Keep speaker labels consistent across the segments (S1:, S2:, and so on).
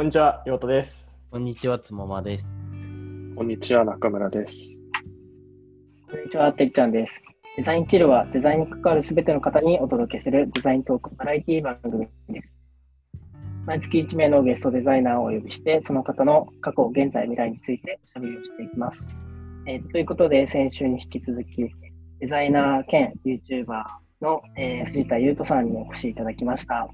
S1: こんにちは、ようとです。
S2: こんにちは、つもまです。
S3: こんにちは、中村です。
S4: こんにちは、てっちゃんです。デザインチルはデザインに関わるすべての方にお届けするデザイントークバラエティ番組です。毎月1名のゲストデザイナーをお呼びして、その方の過去、現在、未来についておしゃべりをしていきます。えーということで、先週に引き続き、デザイナー兼 YouTuber の、えー藤田優斗さんにお越しいただきました。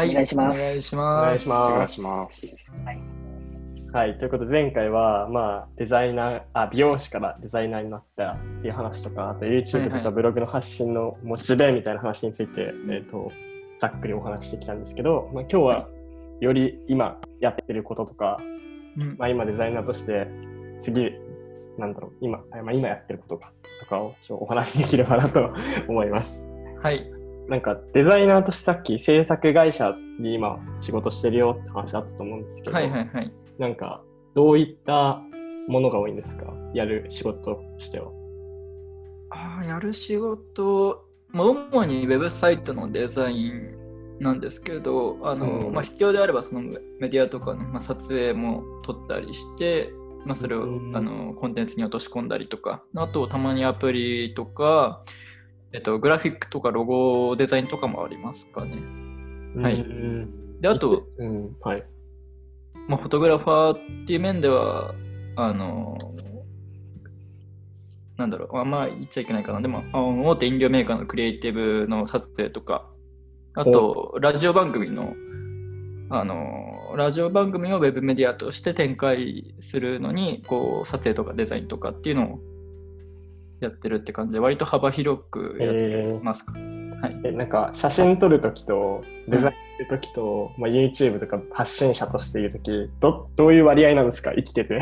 S5: はい、
S4: お願いします
S5: お願いし
S1: お
S5: ます。
S1: 願いします。
S3: お願いします。
S1: はい、ということで前回は、まあ、デザイナー、あ、美容師からデザイナーになったっていう話とか、あと YouTube と
S5: はいはい
S1: かブログの発信のモチベみたいな話について、えっ、と、ざっくりお話ししてきたんですけど、まあ、今日はより今やってることとか、
S5: うん
S1: まあ、今デザイナーとして次、なんだろう、今、あまあ、今やってることかとかをちょっとお話しできればなと思います。
S5: はい。
S1: なんかデザイナーとしてさっき制作会社に今仕事してるよって話あったと思うんですけど、
S5: はいはいはい。
S1: なんかどういったものが多いんですか？やる仕事としては。
S5: ああ、やる仕事、まあ、主にウェブサイトのデザインなんですけど、あの
S1: うん
S5: まあ、必要であればそのメディアとかの、まあ、撮影も撮ったりして、まあ、それを、
S1: うん
S5: あのコンテンツに落とし込んだりとか、あとたまにアプリとか、えっと、グラフィックとかロゴデザインとかもありますかね。はい
S1: うん
S5: で、あと、
S1: うん、はい。
S5: まあ、フォトグラファーっていう面では、あの、なんだろう、あんま言っちゃいけないかな。でも、大手飲料メーカーのクリエイティブの撮影とか、あと、ラジオ番組の、あの、ラジオ番組をウェブメディアとして展開するのに、こう、撮影とかデザインとかっていうのをやってるって感じで、割と幅広くやって
S1: え
S5: ますか？はい。
S1: ー、えなんか写真撮るときとデザインするときと、まあ、YouTube とか発信者としているときどどういう割合なんですか？生きてて。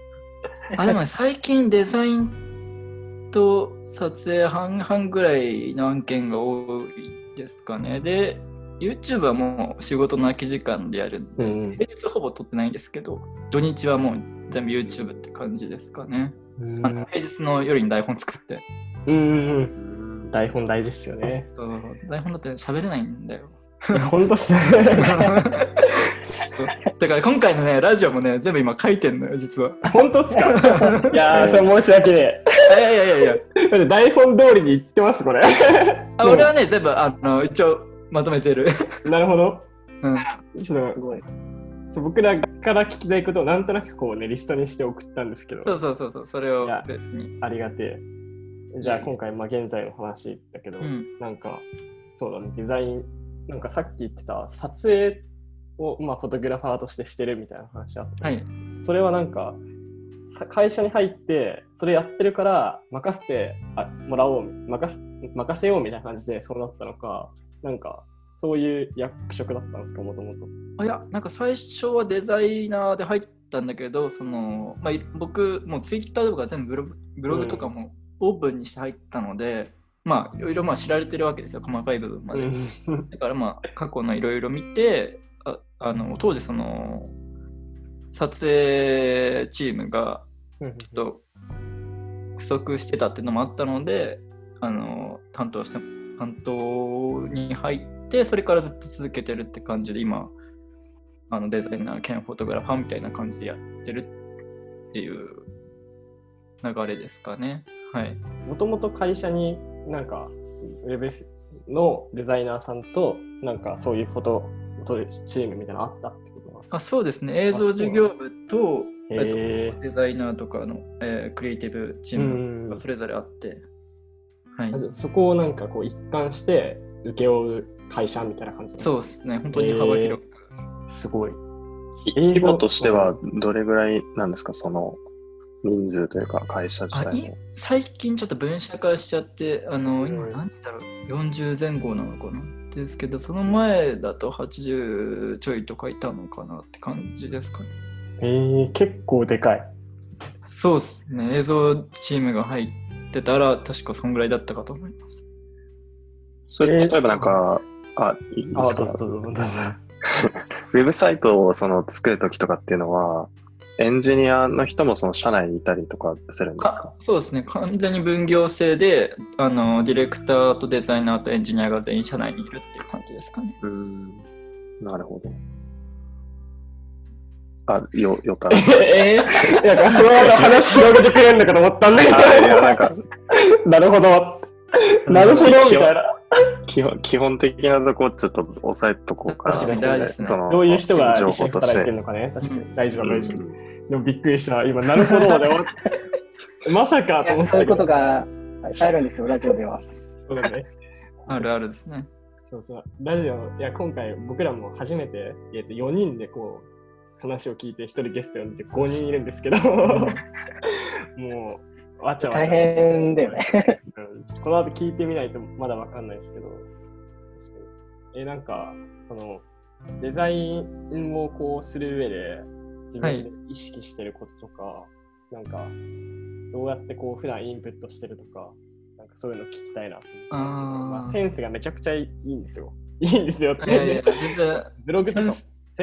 S5: あでもね、最近デザインと撮影半々ぐらいの案件が多いですかね。で、YouTube はもう仕事の空き時間でやるんで、
S1: うん
S5: 平日ほぼ撮ってないんですけど、土日はもう全部 YouTube って感じですかね。
S1: うん
S5: あの平日の夜に台本作って。
S1: うんうん台本大事ですよね。
S5: そう台本だって喋れないんだよ。
S1: 本当っすね。
S5: だから今回のね、ラジオもね、全部今書いてんのよ、実は。
S1: 本当っすか？いやー、それ申し訳ね
S5: いやいやいやいや。
S1: 台本通りに言ってます、これ。
S5: あ俺はね、全部あの一応まとめてる。
S1: なるほど。
S5: うん。
S1: ちょっと
S4: すごい。
S1: そう僕らから聞きたいことをなんとなくこうね、リストにして送ったんですけど、
S5: そうそうそうそう、それを
S1: いや
S5: ベースに。
S1: ありがてえ。じゃあ今回、まあ現在の話だけど、
S5: うん。
S1: なんか、そうだね、デザイン、なんかさっき言ってた撮影を、まあ、フォトグラファーとしてしてるみたいな話あった。
S5: はい。
S1: それはなんか、さ会社に入って、それやってるから任せてあもらおう、任せようみたいな感じでそうなったのか、なんか、そういう役職だったんですか、もともと。
S5: あいや、なんか最初はデザイナーで入ったんだけど、その、まあ、い僕、もうツイッターとか全部ブログブログとかもオープンにして入ったので、まあ、いろいろまあ知られてるわけですよ、細かい部分まで。だからまあ、過去のいろいろ見て、ああの当時、その、撮影チームがちょっと不足してたっていうのもあったので、あの担当して担当に入ってそれからずっと続けてるって感じで今あのデザイナー兼フォトグラファーみたいな感じでやってるっていう流れですかね。はい。
S1: もともと会社になんか、ウェブのデザイナーさんと、なんかそういうフォト、チームみたいなのあったってことなんですか？
S5: あそうですね。映像事業部とえっとデザイナーとかの、えークリエイティブチーム
S1: うん
S5: がそれぞれあって。はい。
S1: そこをなんかこう一貫して請け負う会社みたいな感じ
S5: そうですね本当に幅広く、
S1: すごい。
S3: ひ
S1: 映像
S3: 規模としてはどれぐらいなんですか、その人数というか会社自体も。
S5: 最近ちょっと分社化しちゃって、あの、今
S1: うん
S5: 何だろう、40前後なのかな？ですけど、その前だと80ちょいとかいたのかなって感じですかね。
S1: えー、結構でかい。
S5: そうですね、映像チームが入ってたら、確かそんぐらいだったかと思います。
S3: それ
S1: えー
S3: 例えばなんか、あ、いいで
S1: あ、
S3: すか？
S1: どうぞどうぞどうぞ。
S3: ウェブサイトをその作るときとかっていうのは、エンジニアの人もその社内にいたりとかするんですか？
S5: あそうですね、完全に分業制であの、ディレクターとデザイナーとエンジニアが全員社内にいるっていう感じですかね。
S3: うーん、なるほど。あ、よ、よたら。
S1: えー、なんかその話広げてくれるのかと思ったんだけど。
S3: あいや、なんか、
S1: なるほど。なるほど、みたいな。
S3: 基本基本的なとこちょっと押さえとこうかな。
S5: 確かに大事ですね
S3: その
S1: どういう人が
S3: 情
S1: 一緒に働い
S3: 報としてて。
S1: るのかね。確かに大事だ、
S3: うん
S1: 大事だ。でもびっくりした。今、なるほどで終わった。まさか
S4: い
S1: と思った
S4: そういうことがあるんですよ、ラジオでは。
S1: そうだね。
S5: あるあるですね。
S1: そうそう。ラジオ、いや、今回僕らも初めて、えっと4人でこう、話を聞いて、1人ゲスト呼んで5人いるんですけど、もう、わちゃわちゃ
S4: 大変だよね。
S1: うんちょっとこの後聞いてみないとまだわかんないですけど。え、なんか、その、デザインをこうする上で、自分で意識してることとか、なんか、どうやってこう、普段インプットしてるとか、なんかそういうの聞きたいな
S5: あ
S1: まあ、
S5: ー
S1: センスがめちゃくちゃいいんですよ。いいんですよって。
S5: いやいや。
S1: ブログとか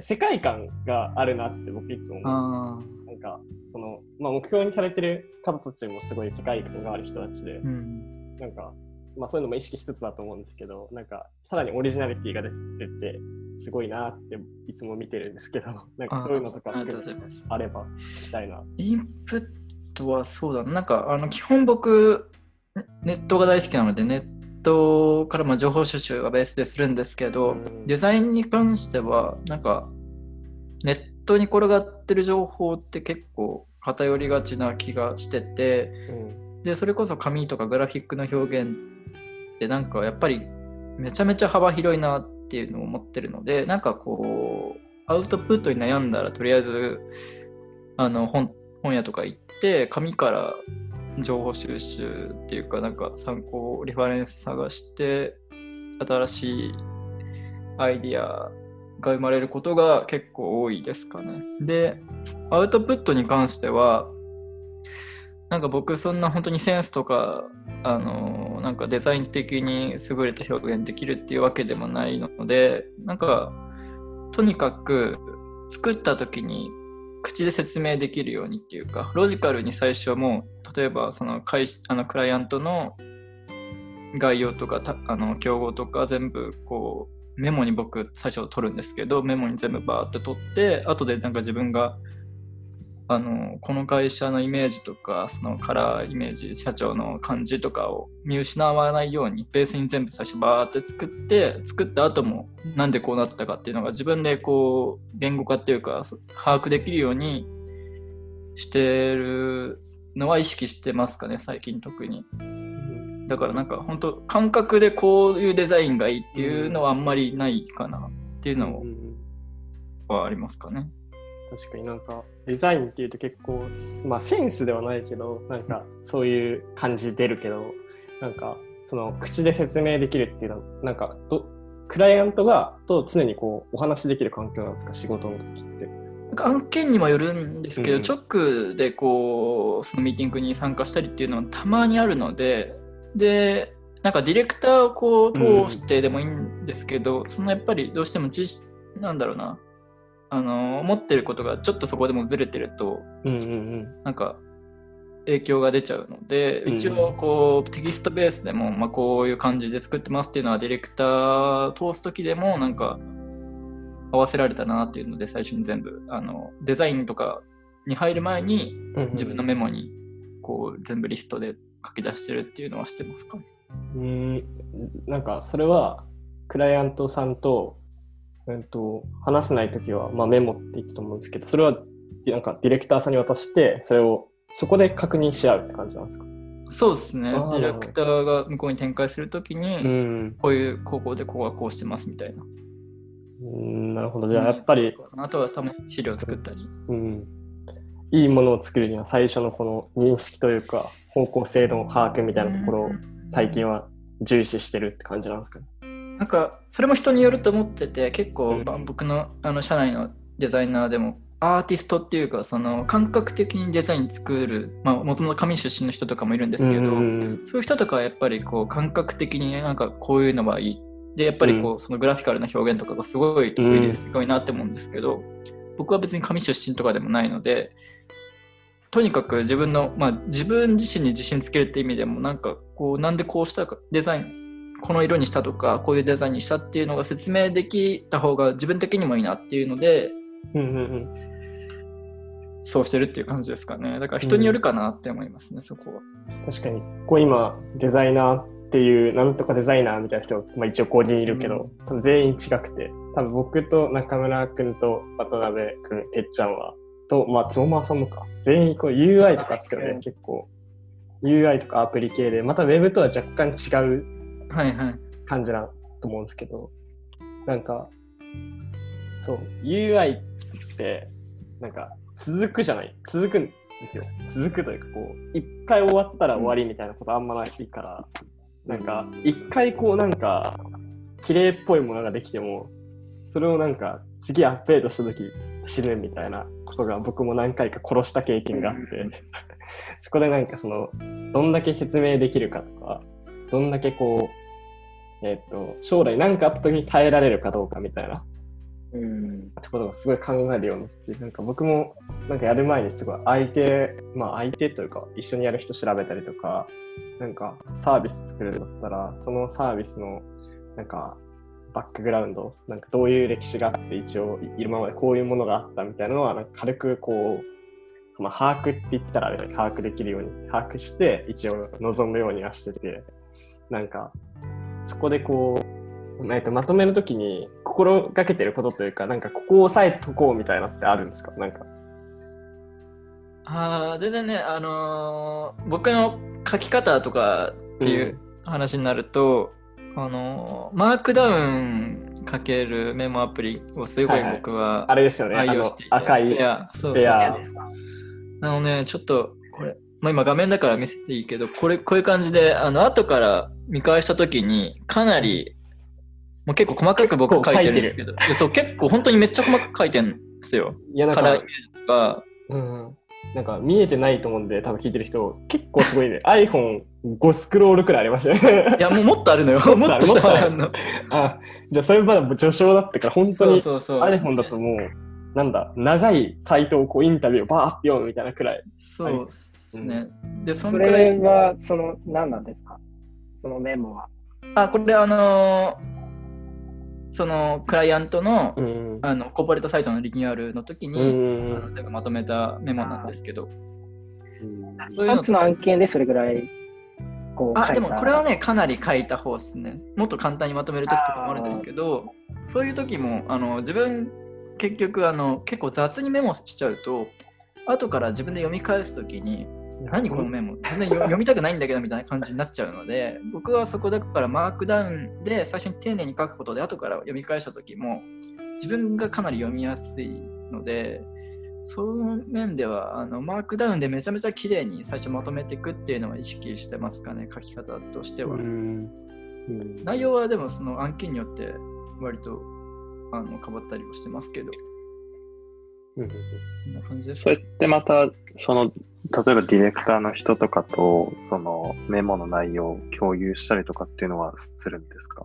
S1: 世界観があるなって僕いつも思う。
S5: あ
S1: なんか、その、まあ、目標にされてる方たちもすごい世界観がある人たちで、
S5: ーうん。
S1: なんか、まあそういうのも意識しつつだと思うんですけど、なんか、さらにオリジナリティが出てて、すごいなっていつも見てるんですけど、なんかそういうのとか
S5: あ
S1: れば聞きたいな。
S5: インプットはそうだな。なんか、あの基本僕、ネットが大好きなので、ネットからまあ情報収集がベースでするんですけど、
S1: うん
S5: デザインに関しては、なんか、ネットに転がってる情報って結構偏りがちな気がしてて、
S1: うん。
S5: で、それこそ紙とかグラフィックの表現ってなんかやっぱりめちゃめちゃ幅広いなっていうのを思ってるので、なんかこう、アウトプットに悩んだらとりあえずあの本本屋とか行って紙から情報収集っていうかなんか参考リファレンス探して新しいアイディアが生まれることが結構多いですかね。で、アウトプットに関してはなんか僕そんな本当にセンスとかあのなんかデザイン的に優れた表現できるっていうわけでもないのでなんかとにかく作った時に口で説明できるようにっていうかロジカルに最初も例えばその会あのクライアントの概要とかあの競合とか全部こうメモに僕最初取るんですけどメモに全部バーって取って後でなんか自分があのこの会社のイメージとかそのカラーイメージ社長の感じとかを見失わないようにベースに全部最初バーって作って作った後もなんでこうなったかっていうのが自分でこう言語化っていうかそ把握できるようにしてるのは意識してますかね最近特に。だからなんか本当感覚でこういうデザインがいいっていうのはあんまりないかなっていうの
S1: うん。
S5: はありますかね
S1: 確かになんかデザインっていうと結構、まあセンスではないけど、なんかそういう感じ出るけど、なんかその口で説明できるっていうのは、なんかどクライアントがと常にこうお話しできる環境なんですか、仕事の時って。
S5: なんか案件にもよるんですけど、
S1: うん
S5: 直でこうそのミーティングに参加したりっていうのはたまにあるのででなんかディレクターをこう通してでもいいんですけど、そのやっぱりどうしても知識なんだろうなあの思ってることがちょっとそこでもずれてると
S1: うんうんうん。
S5: なんか影響が出ちゃうので、
S1: うん
S5: 一応こうテキストベースでも、まあ、こういう感じで作ってますっていうのはディレクター通す時でもなんか合わせられたなっていうので最初に全部あのデザインとかに入る前に自分のメモにこう全部リストで書き出してるっていうのはしてますか？ね。
S1: うんなんかそれはクライアントさんと,、うん、と話せないときは、まあ、メモって言ってたと思うんですけどそれはなんかディレクターさんに渡してそれをそこで確認し合うって感じなんですか？
S5: そうですね。ディレクターが向こうに展開するときに、
S1: うん
S5: こういう高校でここはこうしてますみたいな。
S1: うんなるほどじゃあやっぱり、
S5: あとはたまに資料作ったり。
S1: うん、いいものを作るには最初のこの認識というか方向性の把握みたいなところを最近は重視してるって感じなんですかね？
S5: なんかそれも人によると思ってて結構、僕のあの社内のデザイナーでもアーティストっていうかその感覚的にデザイン作るまあもともと紙出身の人とかもいるんですけど、
S1: うん
S5: そういう人とかはやっぱりこう感覚的になんかこういうのはいい。でやっぱりこう、そのグラフィカルな表現とかがすごい得意ですごいなって思うんですけど、僕は別に紙出身とかでもないのでとにかく自分の、まあ、自分自身に自信つけるって意味でもなんかこうなんでこうしたかデザインこの色にしたとかこういうデザインにしたっていうのが説明できた方が自分的にもいいなっていうので
S1: うんうん
S5: そうしてるっていう感じですかね。だから人によるかなって思いますね、そこは。
S1: 確かに、ここ今、デザイナーっていう、なんとかデザイナーみたいな人、まあ、一応個人いるけど、多分全員違くて、多分僕と中村君と渡辺君、てっちゃんは、と、まあ、つもまさんもか。全員こう UI とかですよね
S4: うん、
S1: 結構。UI とかアプリ系で、また Web とは若干違う。感じだと思うんですけど、なんか、そう、UI って、なんか、続くじゃない？続くんですよ。続くというか、こう、一回終わったら終わりみたいなことあんまないから、なんか、一回こう、なんか、綺麗っぽいものができても、それをなんか、次アップデートした時死ぬみたいなことが僕も何回か殺した経験があって、そこでなんかその、どんだけ説明できるかとか、どんだけこう、えっ、と、将来何かあった時に耐えられるかどうかみたいな
S4: うん。
S1: ってことがすごい考えるようになって、なんか僕もなんかやる前にすごい相手、まあ相手というか一緒にやる人調べたりとか、なんかサービス作るんだったら、そのサービスのなんかバックグラウンド、なんかどういう歴史があって一応今までこういうものがあったみたいなのはなんか軽くこう、まあ把握って言ったらあれだけど把握できるように把握して一応望むようにはしてて、なんかそこでこう、なんかまとめるときに心がけてることというか、なんかここを押さえとこうみたいなってあるんですか？なんか。
S5: ああ、全然ね、あのー僕の書き方とかっていう話になると、あのーマークダウンかけるメモアプリをすご
S1: はいいはい
S5: 僕は
S1: あれですよね。あの
S5: 愛用していて、
S1: 赤い。
S5: ベアそうそう
S1: ベア
S5: そうあのね、ちょっとこれ、まあ、今画面だから見せていいけど、これ、こういう感じで、あの、後から見返したときに、かなり、もう結構細かく僕書いてるんですけど、でそう、結構本当にめっちゃ細かく書いてるんですよ。
S1: いや、なんか
S5: カラーイメー、ジとか、
S1: うんうん、なんか見えてないと思うんで、多分聞いてる人、結構すごいね。iPhone5 スクロールくらいありましたよね。
S5: いや、もうもっとあるのよ。も
S1: もっと
S5: 下ある？の。
S1: あ、じゃあそれまだ序章だったから、本当に
S5: そうそう。
S1: iPhone だともう、なんだ、長いサイトをこうインタビューをバーって読むみたいなくらい。
S5: そうですね。で、そ
S4: そ
S5: んくらい
S4: れは、その、何なんですか？そのメモは。
S5: あ、これあのーそのクライアントの,、
S1: うん。
S5: あのコーポレートサイトのリニューアルの時
S1: う
S5: に、あ
S1: ん
S5: の全部まとめたメモなんですけど、そういうの
S4: 一つの案件でそれぐらい、
S5: あ、でもこれはね、かなり書いた方ですね。もっと簡単にまとめる時とかもあるんですけど、そういう時も、あの自分、結局あの、結構雑にメモしちゃうと、後から自分で読み返す時に、何このメモ？全然読 読みたくないんだけどみたいな感じになっちゃうので僕はそこだからマークダウンで最初に丁寧に書くことで後から読み返した時も自分がかなり読みやすいのでその面ではあのマークダウンでめちゃめちゃ綺麗に最初まとめていくっていうのは意識してますかね書き方としては、内容はでもその案件によって割とあの変わったりはしてますけど
S1: うん
S5: そんな感じです。
S3: それってまた、その、例えばディレクターの人とかと、そのメモの内容を共有したりとかっていうのはするんですか？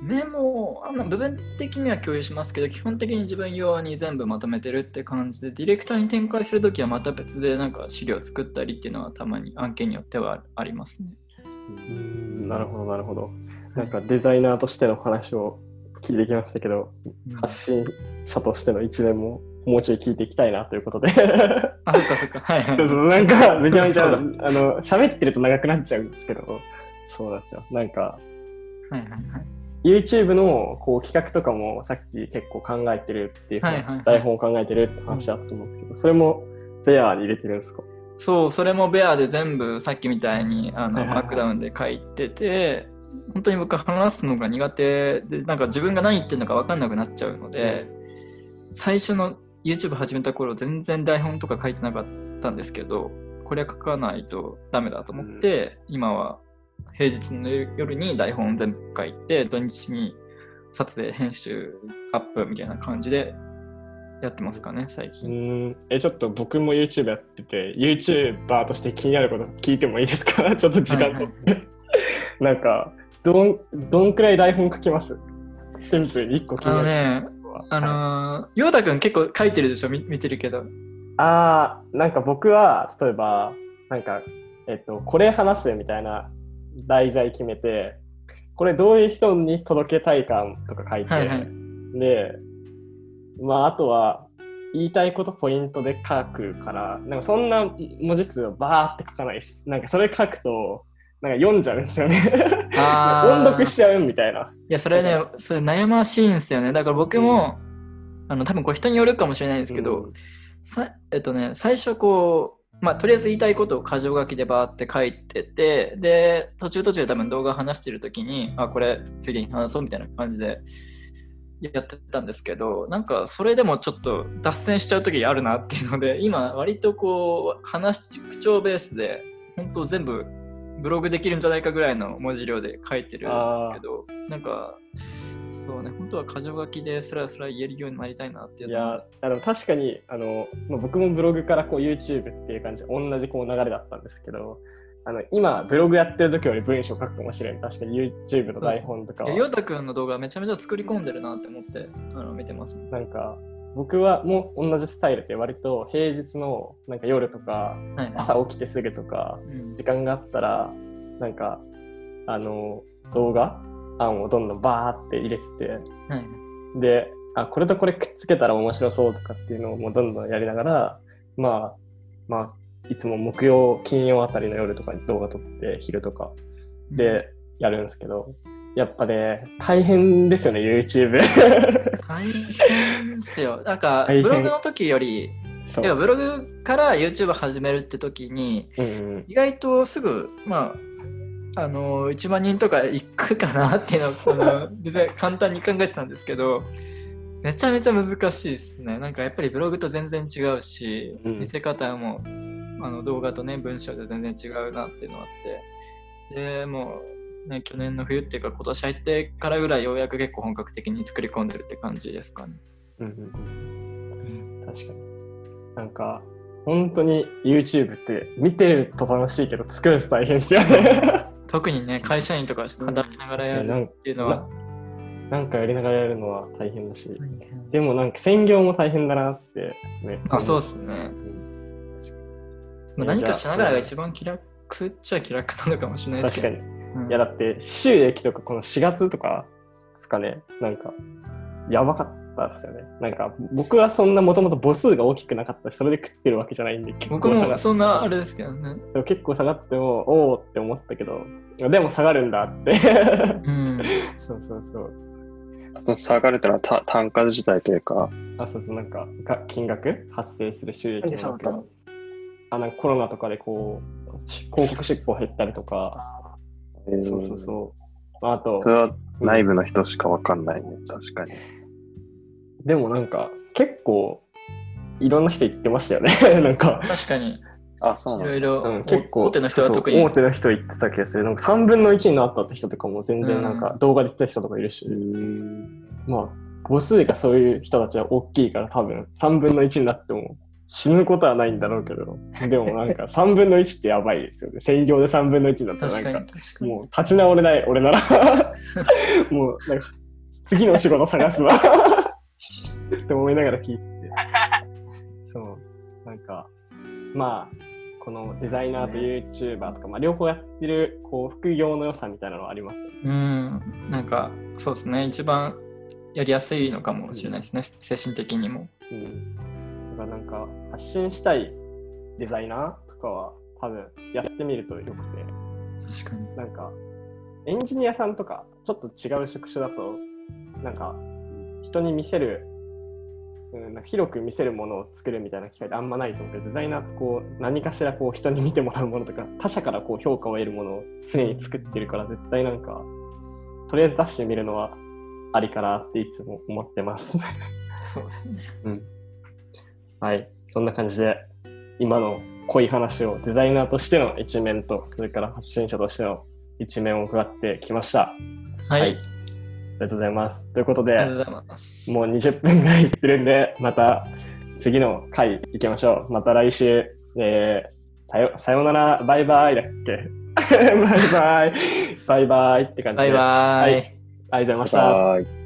S5: メモあの部分的には共有しますけど基本的に自分用に全部まとめてるって感じでディレクターに展開するときはまた別でなんか資料作ったりっていうのはたまに案件によってはありますね。
S1: うん。なるほど、なるほど。なんかデザイナーとしての話を聞いてきましたけど、発信者としての一面ももうちょい聞いていきたいなということで。
S5: あ、そっかそっか。はいはい。
S1: そうそう、なんかめちゃめちゃ、あの、喋ってると長くなっちゃうんですけど、そうなんですよ。なんか、
S5: はいはいはい。
S1: YouTube のこう企画とかもさっき結構考えてるっていう、
S5: はいはいはい
S1: 台本を考えてるって話だったと思うんですけど、それもベアに入れてるんですか？
S5: そう、それもベアで全部さっきみたいにあの
S1: はいはいはい
S5: マークダウンで書いてて、本当に僕話すのが苦手で、なんか自分が何言ってるのか分かんなくなっちゃうので、最初の YouTube 始めた頃全然台本とか書いてなかったんですけど、これは書かないとダメだと思って、今は平日の夜に台本全部書いて、土日に撮影、編集、アップみたいな感じでやってますかね、最
S1: う
S5: 近。
S1: ーん。え、ちょっと僕も YouTube やってて、YouTuber として気になること聞いてもいいですか？ちょっと時間と。って。なんか、どん、どんくらい台本書きます？シンプルに1個気
S5: あ
S1: になる。
S5: のね、
S1: は。
S5: あ
S1: はい
S5: のー、ヨータ君結構書いてるでしょ？見見てるけど。
S1: あーなんか僕は例えばなんか、えっと、これ話すみたいな題材決めてこれどういう人に届けたいかとか書いて、
S5: はいはい
S1: でまああとは言いたいことポイントで書くから、なんかそんな文字数をバーって書かないです。なんかそれ書くと、なんか読んじゃうんですよね。音読しちゃうみたいな。
S5: いや、それね、それ悩ましいんですよね。だから僕も、あの多分これ人によるかもしれないんですけど、
S1: うん
S5: さえっとね、最初こう、まあ、とりあえず言いたいことを箇条書きでバーって書いてて、で、途中途中多分動画話してる時に、あ、これ次に話そうみたいな感じでやってたんですけど、なんかそれでもちょっと脱線しちゃう時あるなっていうので、今割とこう、話、口調ベースで、本当全部ブログできるんじゃないかぐらいの文字量で書いてるんですけど、なんか、そうね、本当は箇条書きでスラスラ言えるようになりたいなっていう
S1: いや、あの確かにあの、まあ、僕もブログからこう YouTube っていう感じで同じこう流れだったんですけど、あの今、ブログやってる時より文章書くかもしれん。確かに YouTube の台本とかは。
S5: いや、りょうたくんの動画めちゃめちゃ作り込んでるなって思ってあの見てます。
S1: なんか僕はもう同じスタイルで割と平日のなんか夜とか
S5: はい、
S1: 朝起きてすぐとか
S5: うん。
S1: 時間があったらなんかあの動画案をどんどんバーって入れてて
S5: はい
S1: であこれとこれくっつけたら面白そうとかっていうのをもうどんどんやりながらまあまあいつも木曜金曜あたりの夜とかに動画撮って昼とかでやるんですけどやっぱね大変ですよね YouTube
S5: 大変ですよ。なんか、ブログの時より、
S1: そう。
S5: てかブログから YouTube 始めるって時に、
S1: うんうん。
S5: 意外とすぐ、まあ、あの1万人とか行くかなっていうのを この全然簡単に考えてたんですけど、めちゃめちゃ難しいですね。なんかやっぱりブログと全然違うし、
S1: うん。
S5: 見せ方もあの動画とね、文章で全然違うなっていうのがあって、でもう、ね、去年の冬っていうか今年入ってからぐらいようやく結構本格的に作り込んでるって感じですかね。
S1: うんうんうん確かに。なんか、本当に YouTube って見てると楽しいけど作ると大変ですよね。
S5: 特にね、会社員とか働きながらやるっていうのは、
S1: なんかやりながらやるのは大変だし、でもなんか専業も大変だなってね。
S5: あ、そう
S1: う
S5: ですね。
S1: ん確か
S5: まあ、何かしながらが一番気楽っちゃ気楽なのかもしれないですけど。
S1: 確かに。
S5: うん
S1: いやだって収益とかこの4月とかですかね、なんかやばかったですよね。なんか僕はそんなもともと母数が大きくなかったし、それで食ってるわけじゃないんで、結
S5: 僕
S1: 構下がっ
S5: もそんなあれですけどね。
S1: でも結構下がっても、おおって思ったけど、でも下がるんだって。
S5: うん。
S1: そうそうそう。
S3: その下がるってのはた単価自体というか、
S1: あ、そうそう、なんかが金額発生する収益の額あ、なんかコロナとかでこう、し広告出稿減ったりとか、
S3: えー
S1: そうそうそう。まああと
S3: そ、れは内部の人しかわかんないね、確かに。
S1: でもなんか結構いろんな人言ってましたよね。なんか、
S5: 確かに、
S3: あ、そうないの
S5: ろいろ、
S1: うん、結構
S5: 大手の人は特に。
S1: 大手の人言ってた気がする。なんか3分の1になったって人とかも全然なんか動画で言ってた人とかいるし、まあ母数がそういう人たちは大きいから多分3分の1になっても死ぬことはないんだろうけど、でもなんか3分の1ってやばいですよね。専業で3分の1だったらなんか
S5: 確かに。
S1: もう立ち直れない俺なら もうなんか次の仕事探すわって思いながら聞いててそうなんかまあこのデザイナーと YouTuber とか、まあ、両方やってるこう副業の良さみたいなのはあります
S5: うん。なんか、そうですね。一番やりやすいのかもしれないですね。精神的にも。
S1: うん発信したいデザイナーとかは多分やってみるとよくて
S5: 確かに。
S1: なんか、エンジニアさんとか、ちょっと違う職種だと、なんか、人に見せる、うん、なんか広く見せるものを作るみたいな機会ってあんまないと思うけど、デザイナーってこう、何かしらこう、人に見てもらうものとか、他者からこう、評価を得るものを常に作ってるから、絶対なんか、とりあえず出してみるのはありかなっていつも思ってます。
S5: そうですね。
S1: はい、そんな感じで、今の濃い話をデザイナーとしての一面と、それから発信者としての一面を伺ってきました。
S5: はい。
S1: はいありがとうございます。ということで
S5: ありが、とうございます。
S1: もう20分ぐらいいってるんで、また次の回行きましょう。また来週、えー、さよさようなら、バイバイだっけ？バイバイ、バイバイって感じで。
S5: バイバイ。
S1: はいありがとうございました。
S3: はい。